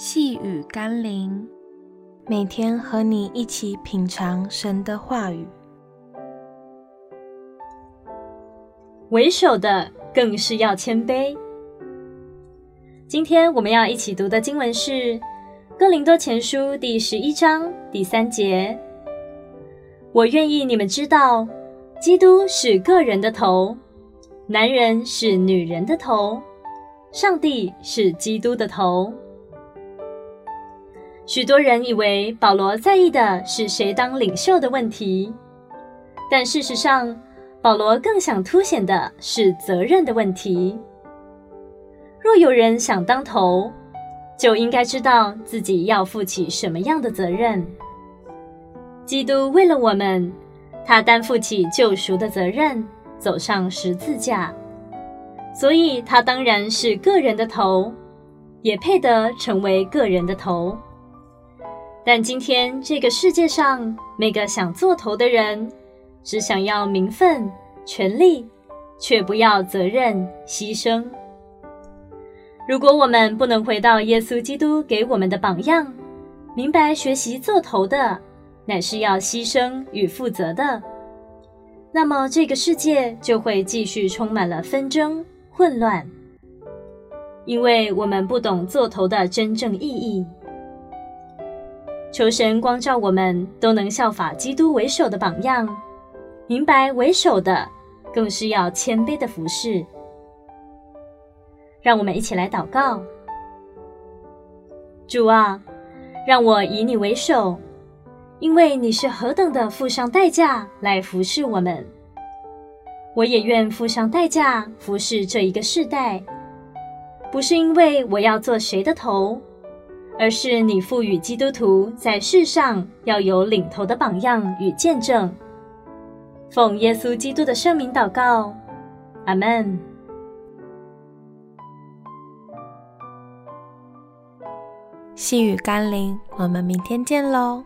细雨甘霖，每天和你一起品尝神的话语。为首的更是要谦卑。今天我们要一起读的经文是《哥林多前书》第十一章第三节。我愿意你们知道，基督是个人的头，男人是女人的头，上帝是基督的头。许多人以为保罗在意的是谁当领袖的问题，但事实上，保罗更想凸显的是责任的问题。若有人想当头，就应该知道自己要负起什么样的责任。基督为了我们，他担负起救赎的责任，走上十字架，所以他当然是个人的头，也配得成为个人的头。但今天这个世界上，每个想做头的人，只想要名分、权力，却不要责任、牺牲。如果我们不能回到耶稣基督给我们的榜样，明白学习做头的，乃是要牺牲与负责的，那么这个世界就会继续充满了纷争、混乱，因为我们不懂做头的真正意义。求神光照我们，都能效法基督为首的榜样，明白为首的更是要谦卑的服侍。让我们一起来祷告：主啊，让我以你为首，因为你是何等的付上代价来服侍我们。我也愿付上代价服侍这一个世代，不是因为我要做谁的头。而是你赋予基督徒在世上要有领头的榜样与见证。奉耶稣基督的圣名祷告，阿门。细雨甘霖，我们明天见喽。